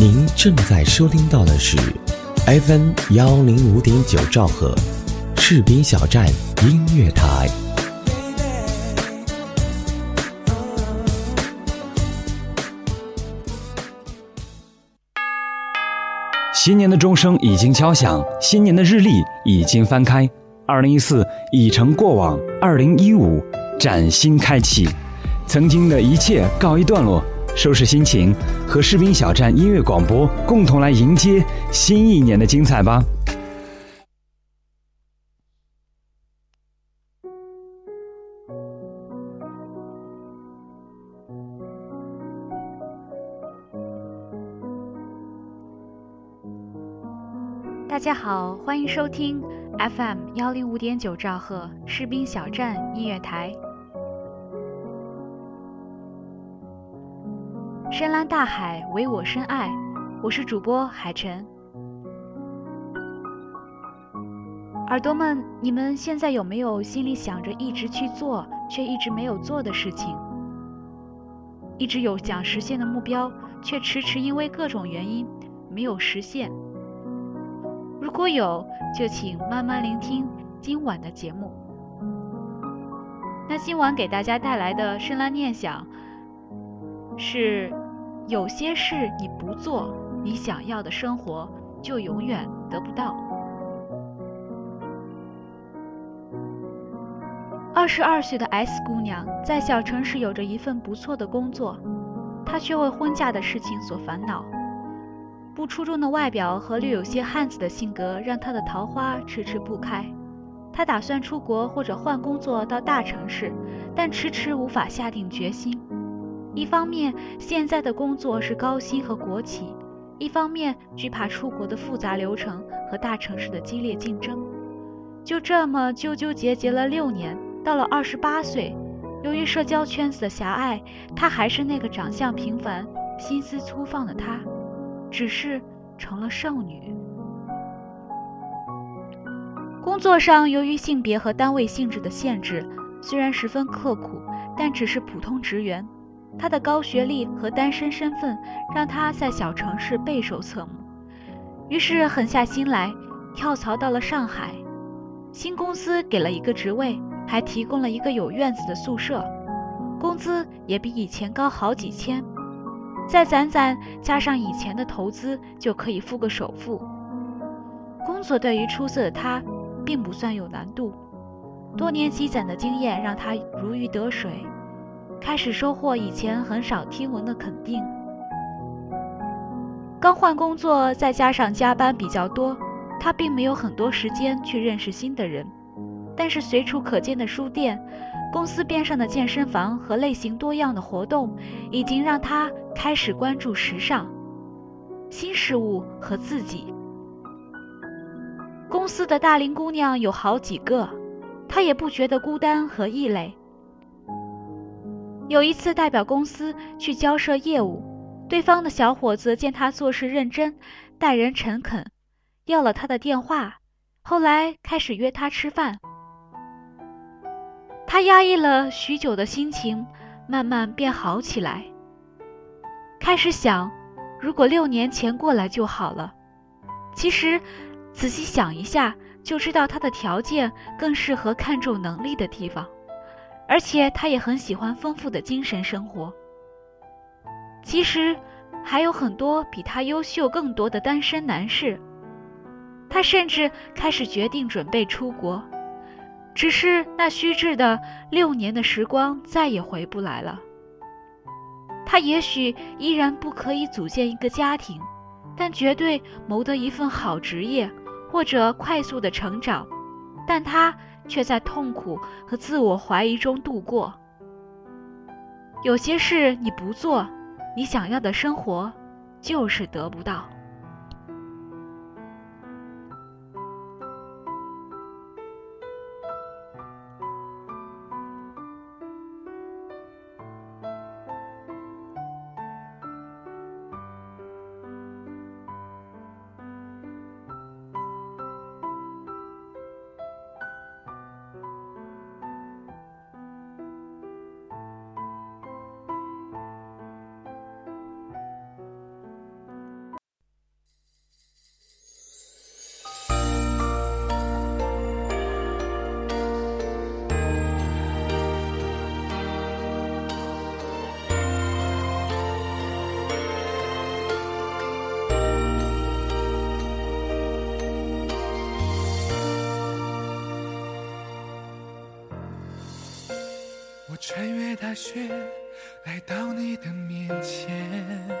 您正在收听到的是 FM 幺零五点九兆赫，赤兵小站音乐台。新年的钟声已经敲响，新年的日历已经翻开，二零一四已成过往，二零一五崭新开启，曾经的一切告一段落。收拾心情，和士兵小站音乐广播共同来迎接新一年的精彩吧！大家好，欢迎收听 FM 幺零五点九兆赫士兵小站音乐台。深蓝大海，唯我深爱。我是主播海晨。耳朵们，你们现在有没有心里想着一直去做却一直没有做的事情？一直有想实现的目标，却迟迟因为各种原因没有实现？如果有，就请慢慢聆听今晚的节目。那今晚给大家带来的深蓝念想是。有些事你不做，你想要的生活就永远得不到。二十二岁的 S 姑娘在小城市有着一份不错的工作，她却为婚嫁的事情所烦恼。不出众的外表和略有些汉子的性格，让她的桃花迟迟不开。她打算出国或者换工作到大城市，但迟迟无法下定决心。一方面，现在的工作是高薪和国企；一方面，惧怕出国的复杂流程和大城市的激烈竞争。就这么纠纠结结了六年，到了二十八岁，由于社交圈子的狭隘，她还是那个长相平凡、心思粗放的她，只是成了剩女。工作上，由于性别和单位性质的限制，虽然十分刻苦，但只是普通职员。他的高学历和单身身份让他在小城市备受侧目，于是狠下心来跳槽到了上海。新公司给了一个职位，还提供了一个有院子的宿舍，工资也比以前高好几千。再攒攒，加上以前的投资，就可以付个首付。工作对于出色的他，并不算有难度，多年积攒的经验让他如鱼得水。开始收获以前很少听闻的肯定。刚换工作，再加上加班比较多，他并没有很多时间去认识新的人。但是随处可见的书店、公司边上的健身房和类型多样的活动，已经让他开始关注时尚、新事物和自己。公司的大龄姑娘有好几个，他也不觉得孤单和异类。有一次，代表公司去交涉业务，对方的小伙子见他做事认真，待人诚恳，要了他的电话，后来开始约他吃饭。他压抑了许久的心情慢慢变好起来，开始想，如果六年前过来就好了。其实，仔细想一下，就知道他的条件更适合看重能力的地方。而且他也很喜欢丰富的精神生活。其实还有很多比他优秀更多的单身男士。他甚至开始决定准备出国，只是那虚掷的六年的时光再也回不来了。他也许依然不可以组建一个家庭，但绝对谋得一份好职业或者快速的成长。但他。却在痛苦和自我怀疑中度过。有些事你不做，你想要的生活就是得不到。穿越大雪来到你的面前。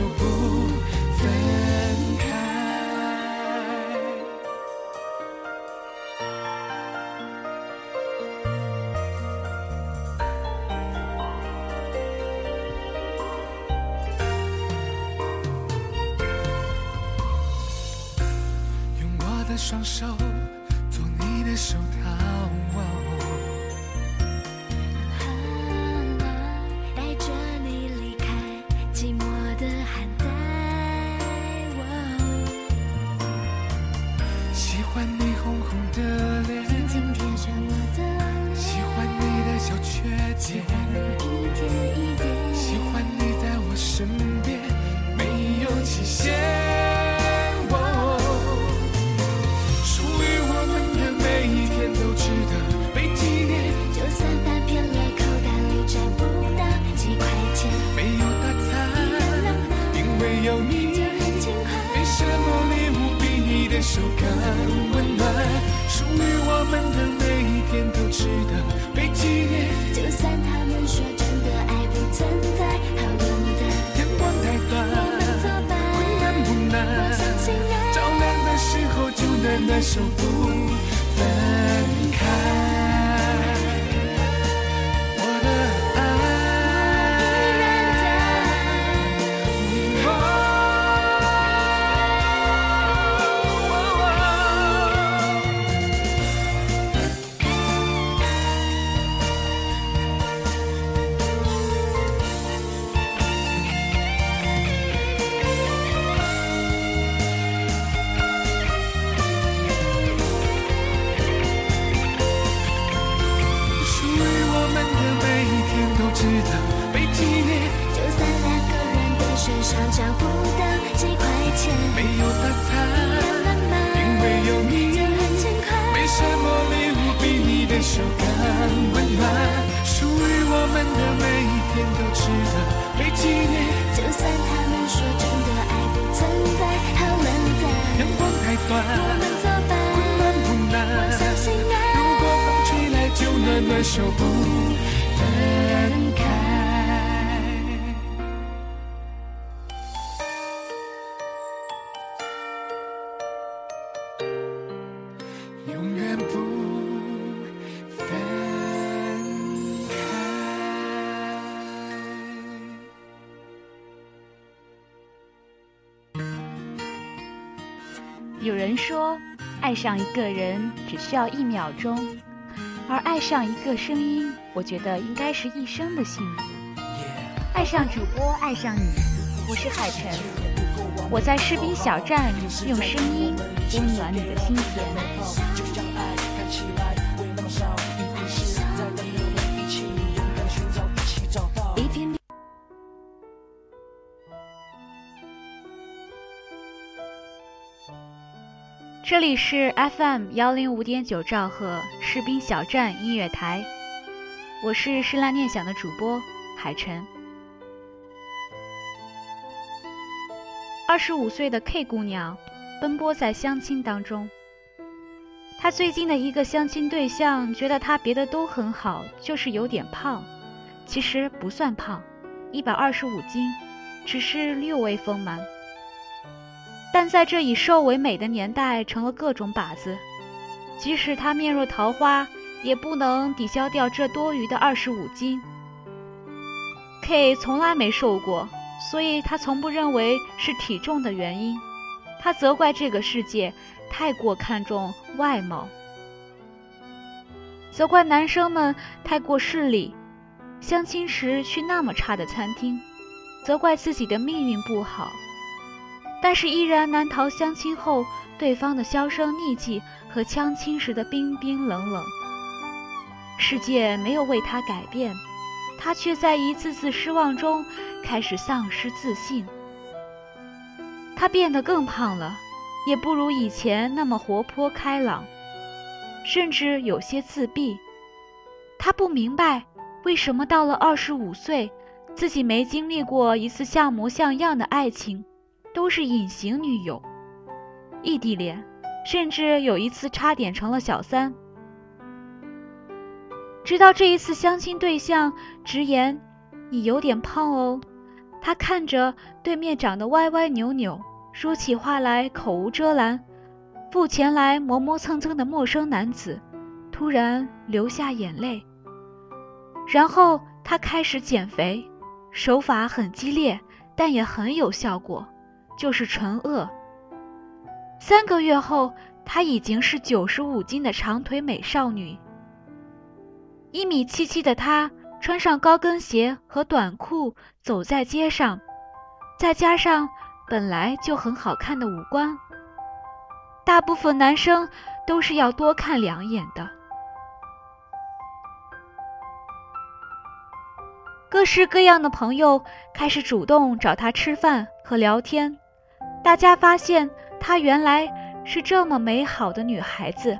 to 守护。有人说爱上一个人只需要一秒钟而爱上一个声音我觉得应该是一生的幸福。爱上主播爱上你我是海晨。我在士兵小站用声音温暖你的心田。这里是 FM 幺零五点九兆赫士兵小站音乐台，我是诗兰念想的主播海晨。二十五岁的 K 姑娘奔波在相亲当中，她最近的一个相亲对象觉得她别的都很好，就是有点胖，其实不算胖，一百二十五斤，只是略微丰满。但在这以瘦为美的年代成了各种靶子即使她面若桃花也不能抵消掉这多余的二十五斤。K 从来没瘦过所以她从不认为是体重的原因。她责怪这个世界太过看重外貌责怪男生们太过势利相亲时去那么差的餐厅责怪自己的命运不好但是依然难逃相亲后对方的销声匿迹和相亲时的冰冰冷冷。世界没有为他改变，他却在一次次失望中开始丧失自信。他变得更胖了，也不如以前那么活泼开朗，甚至有些自闭。他不明白为什么到了二十五岁，自己没经历过一次像模像样的爱情，都是隐形女友、异地恋，甚至有一次差点成了小三。直到这一次相亲对象直言：“你有点胖哦。”他看着对面长得歪歪扭扭、说起话来口无遮拦、付钱来磨磨蹭蹭的陌生男子，突然流下眼泪。然后他开始减肥，手法很激烈，但也很有效果，就是纯饿。三个月后，她已经是九十五斤的长腿美少女。一米七七的她，穿上高跟鞋和短裤走在街上，再加上本来就很好看的五官，大部分男生都是要多看两眼的。各式各样的朋友开始主动找她吃饭和聊天，大家发现她原来是这么美好的女孩子，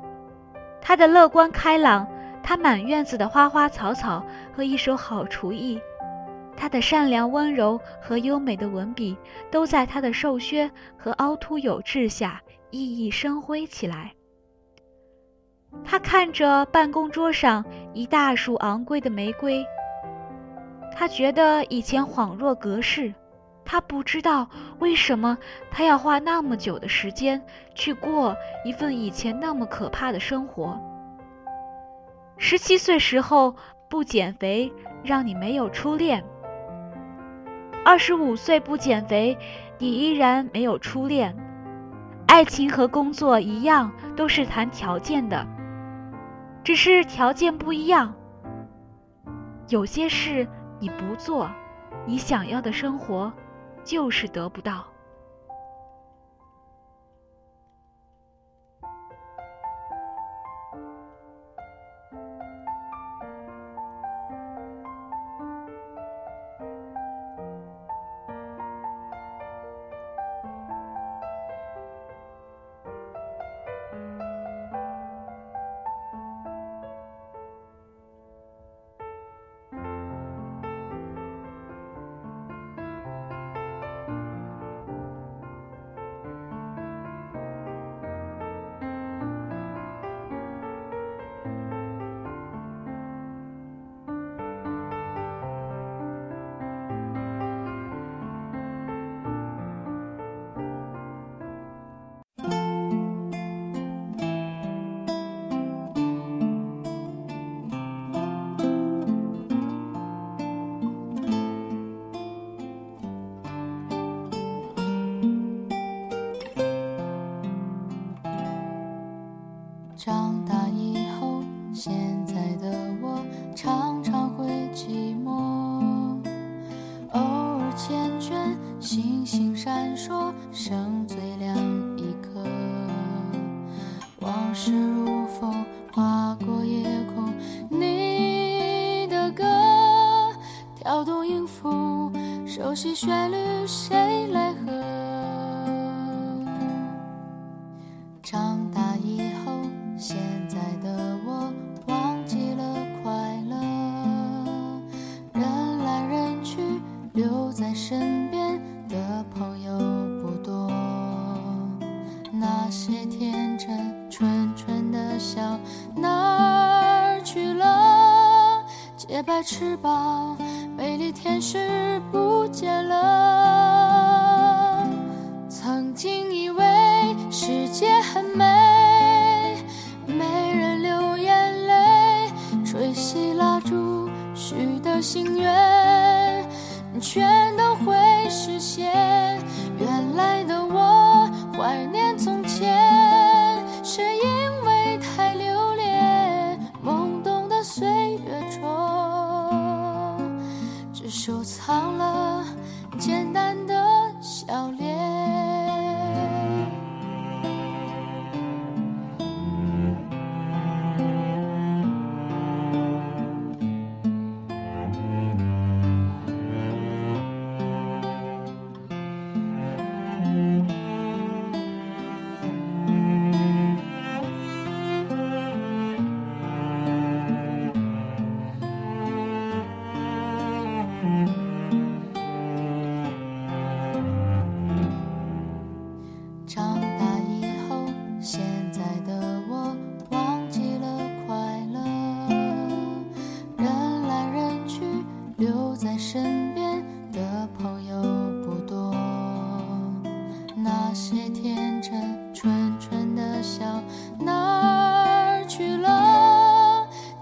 她的乐观开朗。她满院子的花花草草和一手好厨艺，她的善良温柔和优美的文笔，都在他的瘦削和凹凸有致下熠熠生辉起来。他看着办公桌上一大束昂贵的玫瑰，他觉得以前恍若隔世。他不知道为什么他要花那么久的时间去过一份以前那么可怕的生活。十七岁时候不减肥，让你没有初恋；二十五岁不减肥，你依然没有初恋。爱情和工作一样，都是谈条件的，只是条件不一样。有些事你不做，你想要的生活就是得不到。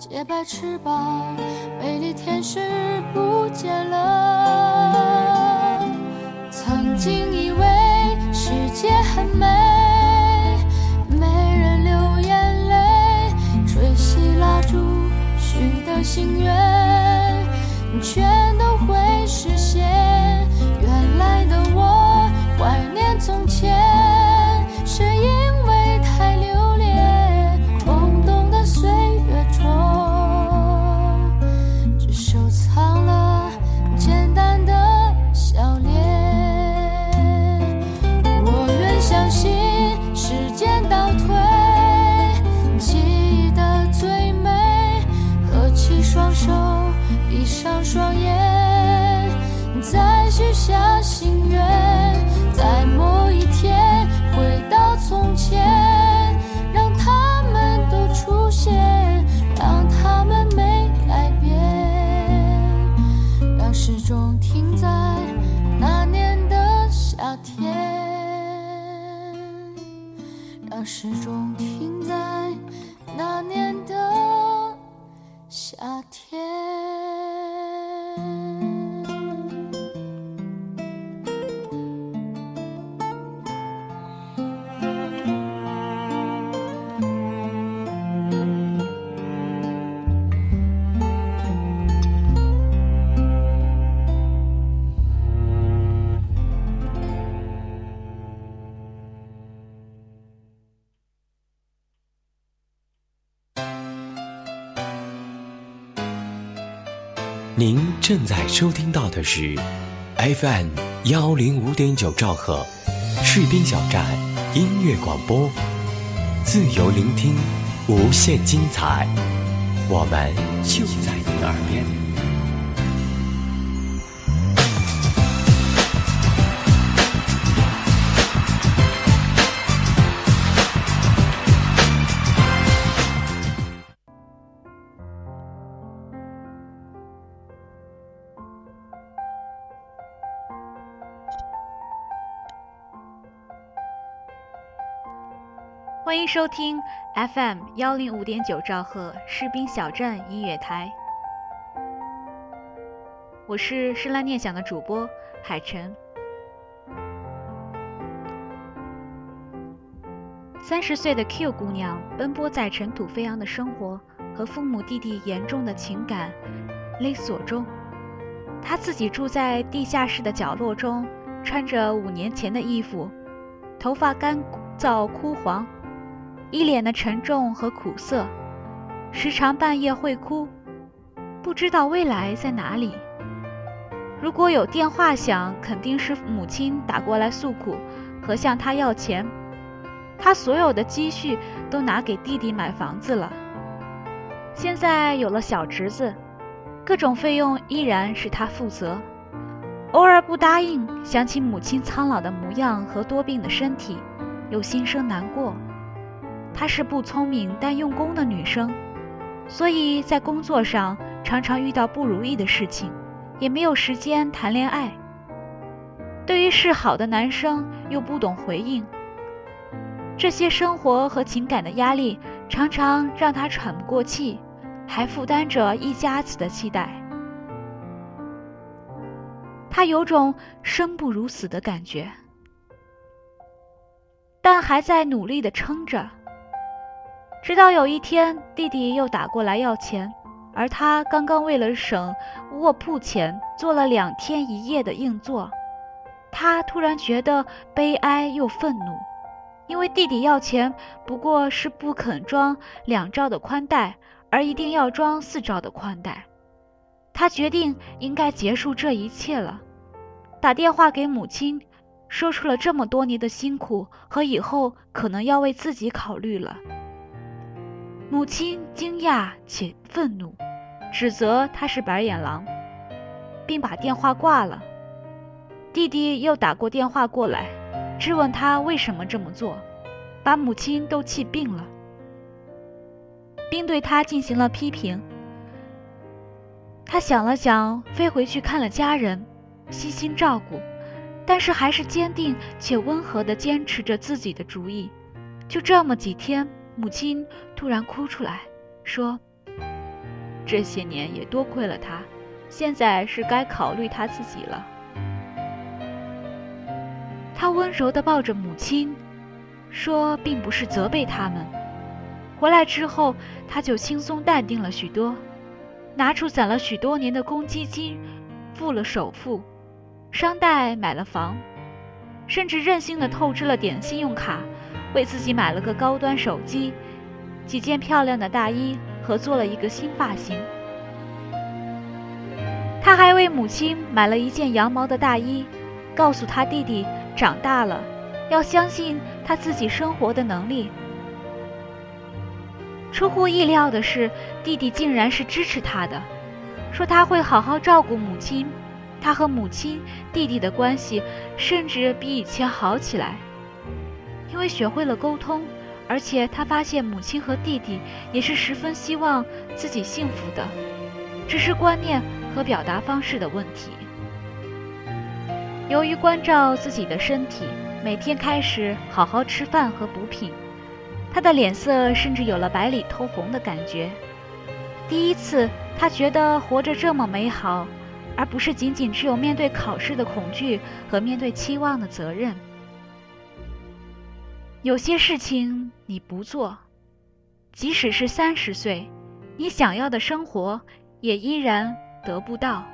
洁白翅膀，美丽天使不见了。曾经以为世界很美，没人流眼泪，吹熄蜡烛许的心愿，却夏天。正在收听到的是 FM 幺零五点九兆赫，士兵小站音乐广播，自由聆听，无限精彩，我们就在你耳边。收听 FM 幺零五点九兆赫士兵小站音乐台，我是深蓝念想的主播海晨。三十岁的 Q 姑娘奔波在尘土飞扬的生活和父母弟弟严重的情感勒索中，她自己住在地下室的角落中，穿着五年前的衣服，头发干燥枯黄。一脸的沉重和苦涩，时常半夜会哭，不知道未来在哪里。如果有电话响，肯定是母亲打过来诉苦和向他要钱。他所有的积蓄都拿给弟弟买房子了，现在有了小侄子，各种费用依然是他负责。偶尔不答应，想起母亲苍老的模样和多病的身体，又心生难过。她是不聪明但用功的女生，所以在工作上常常遇到不如意的事情，也没有时间谈恋爱。对于示好的男生又不懂回应，这些生活和情感的压力常常让她喘不过气，还负担着一家子的期待。她有种生不如死的感觉，但还在努力地撑着。直到有一天，弟弟又打过来要钱，而他刚刚为了省卧铺钱做了两天一夜的硬座。他突然觉得悲哀又愤怒，因为弟弟要钱不过是不肯装两兆的宽带，而一定要装四兆的宽带。他决定应该结束这一切了，打电话给母亲，说出了这么多年的辛苦和以后可能要为自己考虑了。母亲惊讶且愤怒，指责他是白眼狼，并把电话挂了。弟弟又打过电话过来，质问他为什么这么做，把母亲都气病了，并对他进行了批评。他想了想，飞回去看了家人，悉心照顾，但是还是坚定且温和地坚持着自己的主意。就这么几天，母亲突然哭出来，说：“这些年也多亏了他，现在是该考虑他自己了。”他温柔地抱着母亲，说：“并不是责备他们。”回来之后，他就轻松淡定了许多，拿出攒了许多年的公积金，付了首付，商贷买了房，甚至任性的透支了点信用卡，为自己买了个高端手机，几件漂亮的大衣和做了一个新发型。他还为母亲买了一件羊毛的大衣，告诉他弟弟长大了要相信他自己生活的能力。出乎意料的是，弟弟竟然是支持他的，说他会好好照顾母亲，他和母亲、弟弟的关系甚至比以前好起来，因为学会了沟通，而且他发现母亲和弟弟也是十分希望自己幸福的，只是观念和表达方式的问题。由于关照自己的身体，每天开始好好吃饭和补品。他的脸色甚至有了白里透红的感觉。第一次，他觉得活着这么美好，而不是仅仅只有面对考试的恐惧和面对期望的责任。有些事情你不做，即使是三十岁，你想要的生活也依然得不到。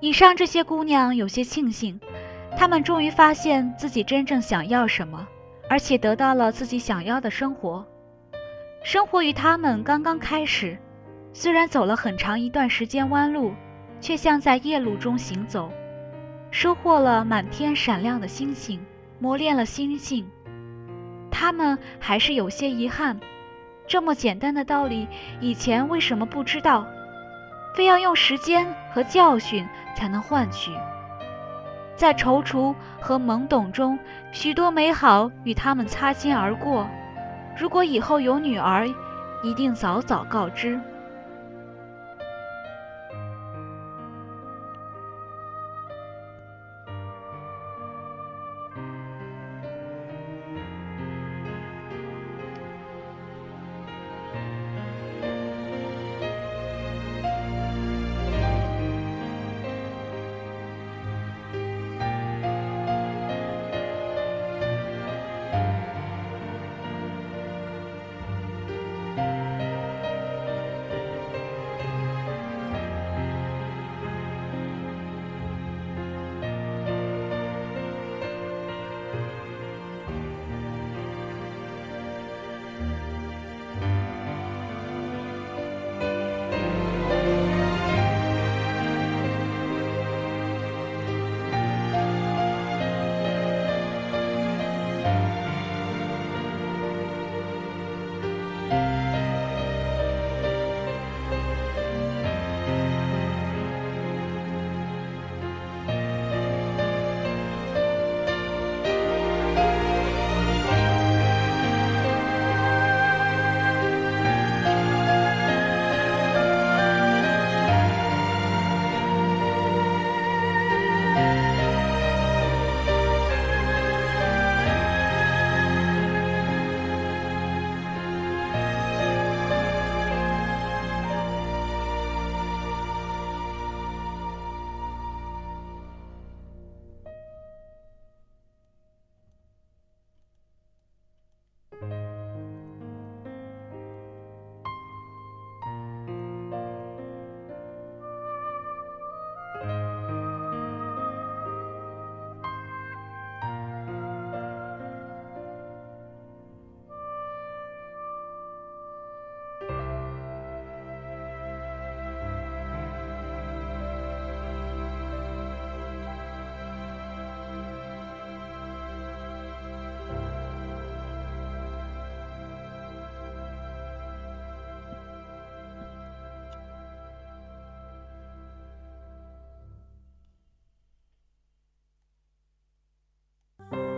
以上这些姑娘有些庆幸。她们终于发现自己真正想要什么，而且得到了自己想要的生活。生活与她们刚刚开始，虽然走了很长一段时间弯路，却像在夜路中行走，收获了满天闪亮的星星，磨练了心性。他们还是有些遗憾，这么简单的道理，以前为什么不知道？非要用时间和教训才能换取。在踌躇和懵懂中，许多美好与他们擦肩而过。如果以后有女儿，一定早早告知。Bye.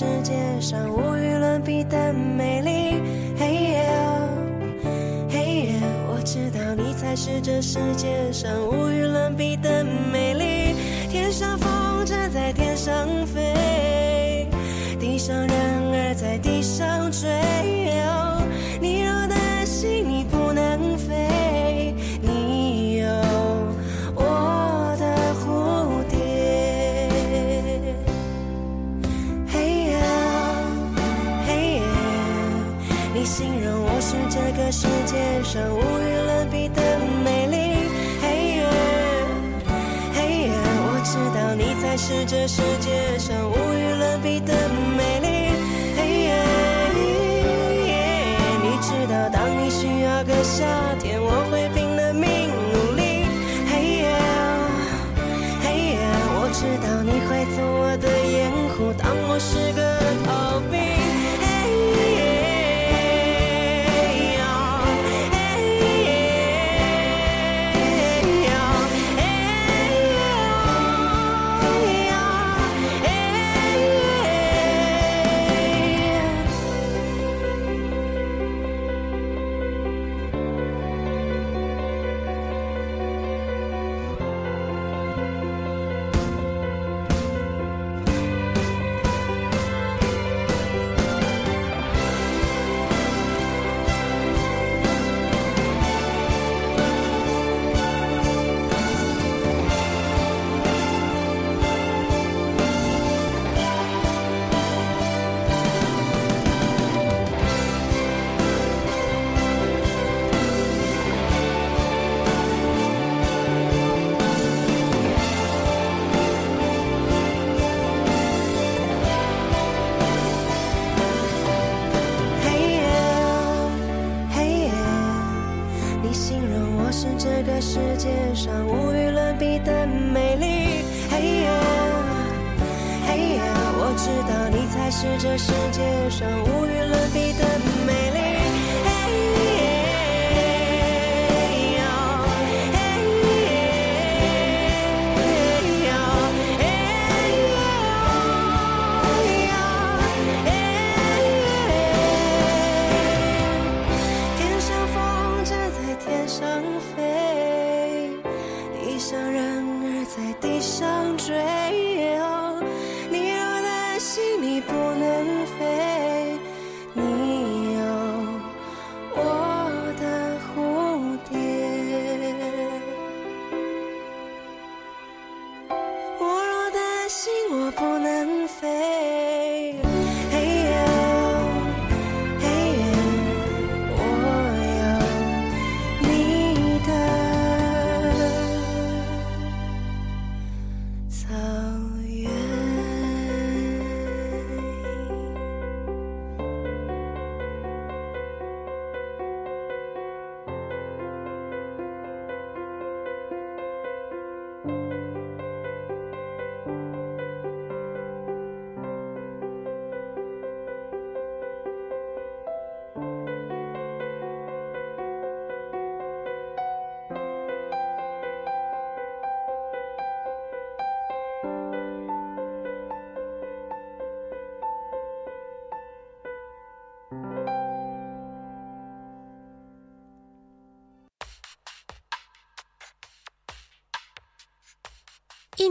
世界上无与伦比的美丽。嘿耶，嘿耶，我知道你才是这世界上无与伦比的美你形容我是这个世界上无与伦比的美丽。嘿耶，嘿耶，我知道你才是这世界上无与伦比的美丽。嘿耶，你知道当你需要个夏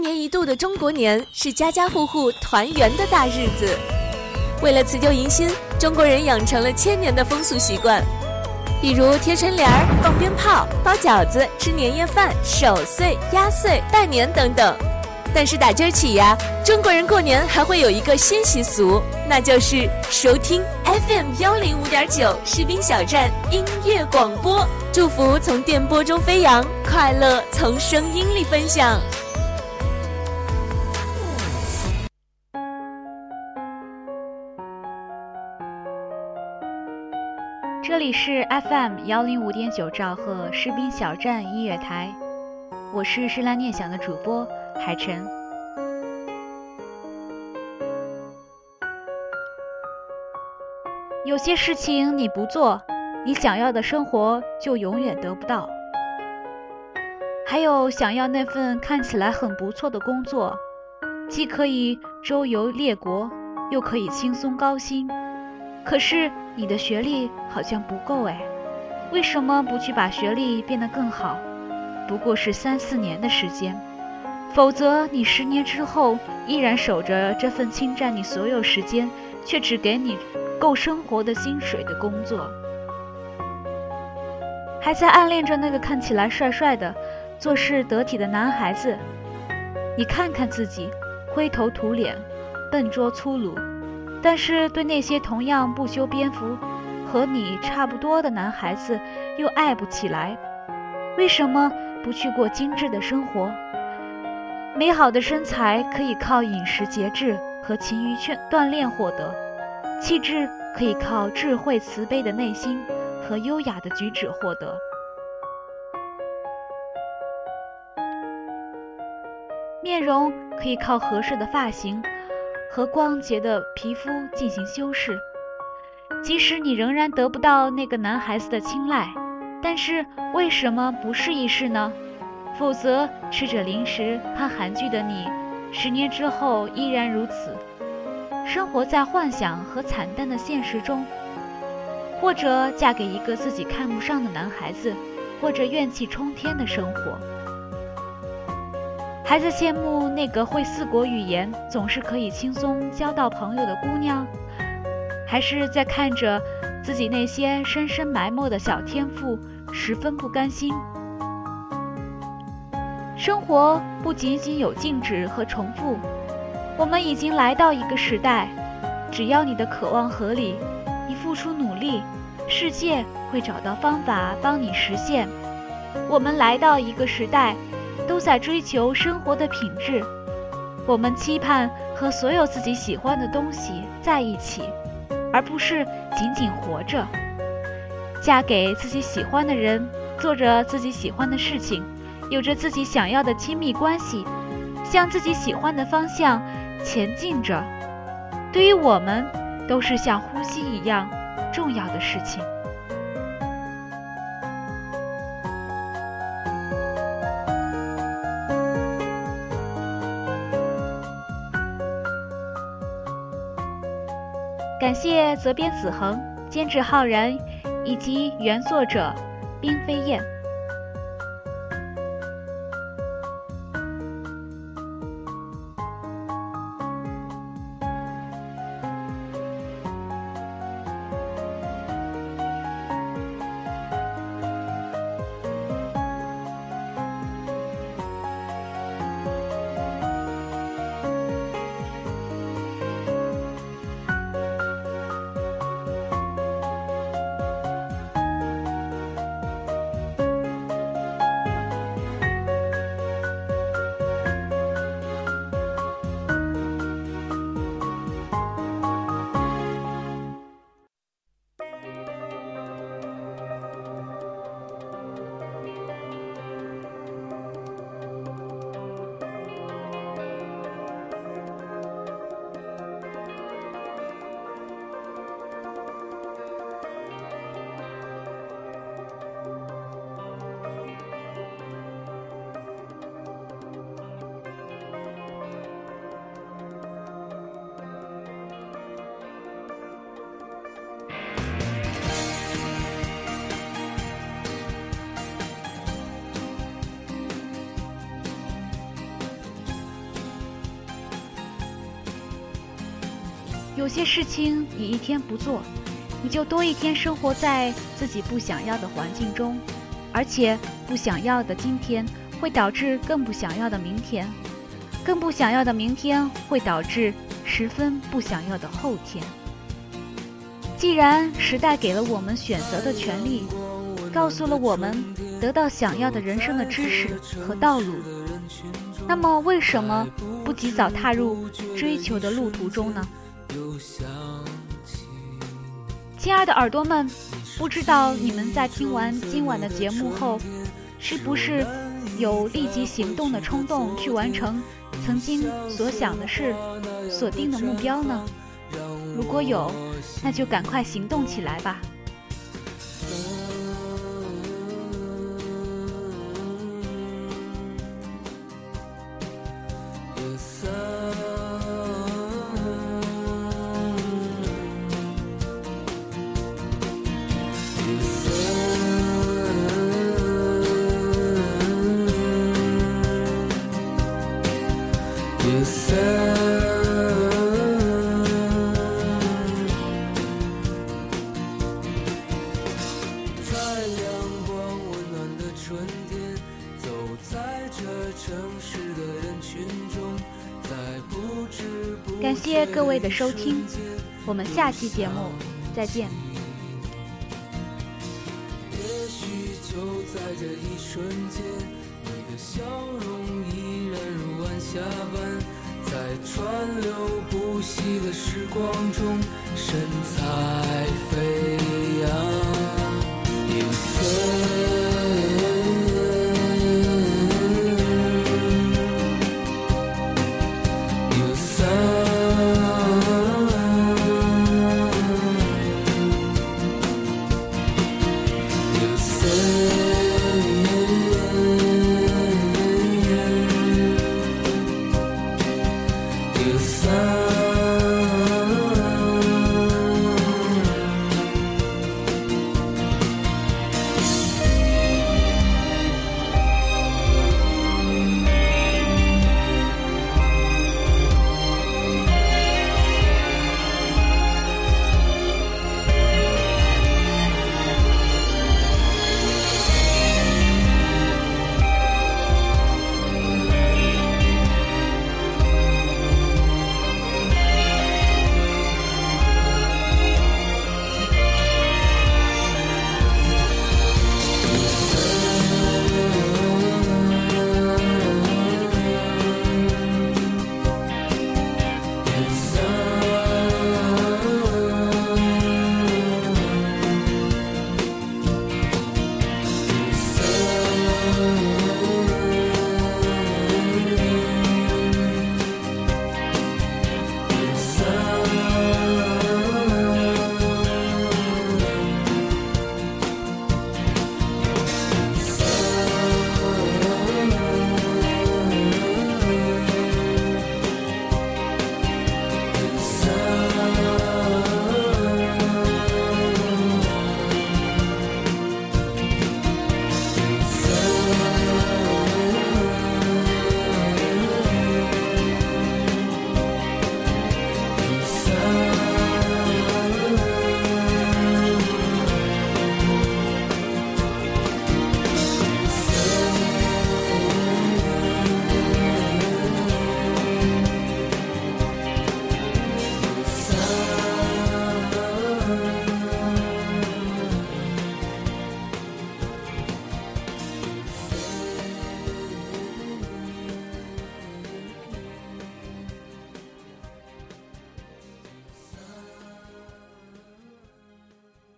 年一度的中国年是家家户户团圆的大日子。为了辞旧迎新，中国人养成了千年的风俗习惯，比如贴春联儿、放鞭炮、包饺子、吃年夜饭、守岁、压岁、拜年等等。但是打今儿起呀，中国人过年还会有一个新习俗，那就是收听 FM 幺零五点九士兵小站音乐广播，祝福从电波中飞扬，快乐从声音里分享。这里是 FM 幺零五点九兆赫士兵小站音乐台，我是诗兰念想的主播海晨。有些事情你不做，你想要的生活就永远得不到。还有想要那份看起来很不错的工作，既可以周游列国，又可以轻松高薪。可是你的学历好像不够哎，为什么不去把学历变得更好？不过是三四年的时间，否则你十年之后依然守着这份侵占你所有时间，却只给你够生活的薪水的工作，还在暗恋着那个看起来帅帅的、做事得体的男孩子。你看看自己，灰头土脸，笨拙粗鲁。但是对那些同样不修边幅、和你差不多的男孩子，又爱不起来。为什么不去过精致的生活？美好的身材可以靠饮食节制和勤于劝锻炼获得，气质可以靠智慧慈悲的内心和优雅的举止获得，面容可以靠合适的发型。和光洁的皮肤进行修饰，即使你仍然得不到那个男孩子的青睐，但是为什么不试一试呢？否则，吃着零食看韩剧的你，十年之后依然如此，生活在幻想和惨淡的现实中，或者嫁给一个自己看不上的男孩子，或者怨气冲天的生活。还在羡慕那个会四国语言、总是可以轻松交到朋友的姑娘，还是在看着自己那些深深埋没的小天赋，十分不甘心？生活不仅仅有静止和重复，我们已经来到一个时代，只要你的渴望合理，你付出努力，世界会找到方法帮你实现。我们来到一个时代。都在追求生活的品质，我们期盼和所有自己喜欢的东西在一起，而不是仅仅活着。嫁给自己喜欢的人，做着自己喜欢的事情，有着自己想要的亲密关系，向自己喜欢的方向前进着，对于我们都是像呼吸一样重要的事情。感谢责编子恒、监制浩然以及原作者冰飞燕。有些事情你一天不做，你就多一天生活在自己不想要的环境中，而且不想要的今天会导致更不想要的明天。更不想要的明天会导致十分不想要的后天。既然时代给了我们选择的权利，告诉了我们得到想要的人生的知识和道路，那么为什么不及早踏入追求的路途中呢？亲爱的耳朵们，不知道你们在听完今晚的节目后，是不是有立即行动的冲动去完成曾经所想的事、所定的目标呢？如果有，那就赶快行动起来吧。的收听，我们下期节目再见。也许就在这一瞬间，你的笑容依然如晚霞般，在川流不息的时光中，神采飞